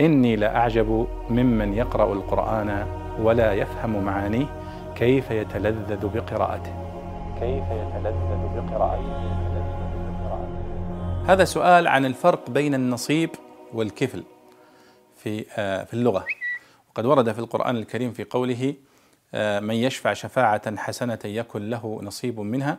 إني لأعجب ممن يقرأ القرآن ولا يفهم معانيه كيف يتلذذ بقراءته. كيف يتلذذ بقراءته. هذا سؤال عن الفرق بين النصيب والكفل في آه، في اللغة. وقد ورد في القرآن الكريم في قوله آه، من يشفع شفاعة حسنة يكن له نصيب منها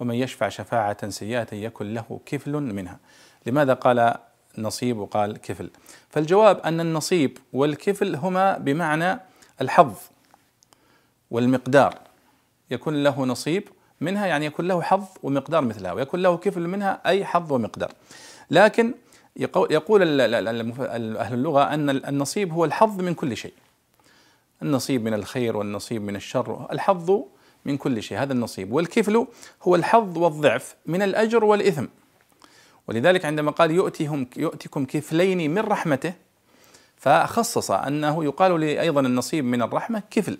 ومن يشفع شفاعة سيئة يكن له كفل منها. لماذا قال نصيب وقال كفل. فالجواب أن النصيب والكفل هما بمعنى الحظ والمقدار. يكون له نصيب منها يعني يكون له حظ ومقدار مثلها ويكون له كفل منها أي حظ ومقدار. لكن يقول أهل اللغة أن النصيب هو الحظ من كل شيء. النصيب من الخير والنصيب من الشر الحظ من كل شيء هذا النصيب. والكفل هو الحظ والضعف من الأجر والإثم. ولذلك عندما قال يؤتيهم يؤتكم كفلين من رحمته فخصص أنه يقال لي أيضا النصيب من الرحمة كفل.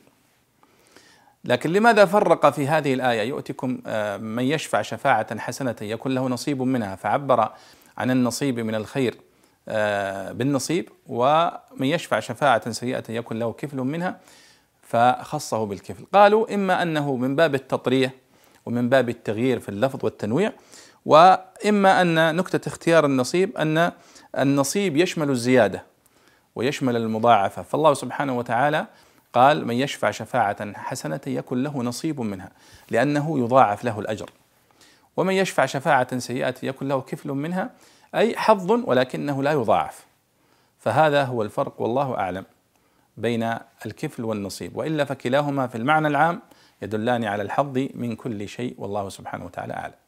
لكن لماذا فرق في هذه الآية؟ يؤتكم آه، من يشفع شفاعة حسنة يكون له نصيب منها فعبر عن النصيب من الخير آه، بالنصيب ومن يشفع شفاعة سيئة يكون له كفل منها فخصه بالكفل. قالوا إما أنه من باب التطرية ومن باب التغيير في اللفظ والتنويع وإما أن نكتة اختيار النصيب أن النصيب يشمل الزيادة ويشمل المضاعفة. فالله سبحانه وتعالى قال من يشفع شفاعة حسنة يكن له نصيب منها لأنه يضاعف له الأجر. ومن يشفع شفاعة سيئة يكن له كفل منها أي حظ ولكنه لا يضاعف. فهذا هو الفرق والله أعلم بين الكفل والنصيب. وإلا فكلاهما في المعنى العام يدلان على الحظ من كل شيء والله سبحانه وتعالى أعلم.